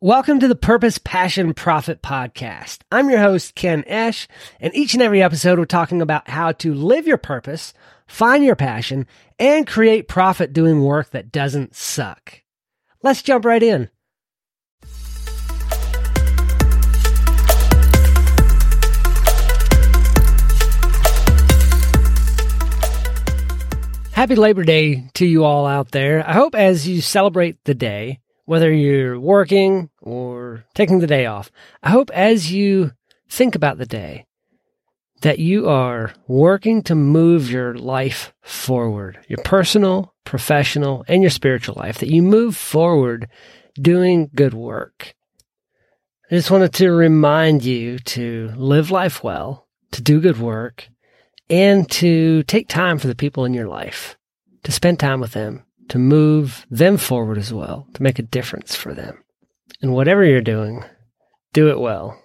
Welcome to the Purpose, Passion, Profit podcast. I'm your host, Ken Esch, and each and every episode we're talking about how to live your purpose, find your passion, and create profit doing work that doesn't suck. Let's jump right in. Happy Labor Day to you all out there. I hope as you celebrate the day, whether you're working or taking the day off, I hope as you think about the day that you are working to move your life forward, your personal, professional, and your spiritual life, that you move forward doing good work. I just wanted to remind you to live life well, to do good work, and to take time for the people in your life, to spend time with them, to move them forward as well, to make a difference for them. And whatever you're doing, do it well.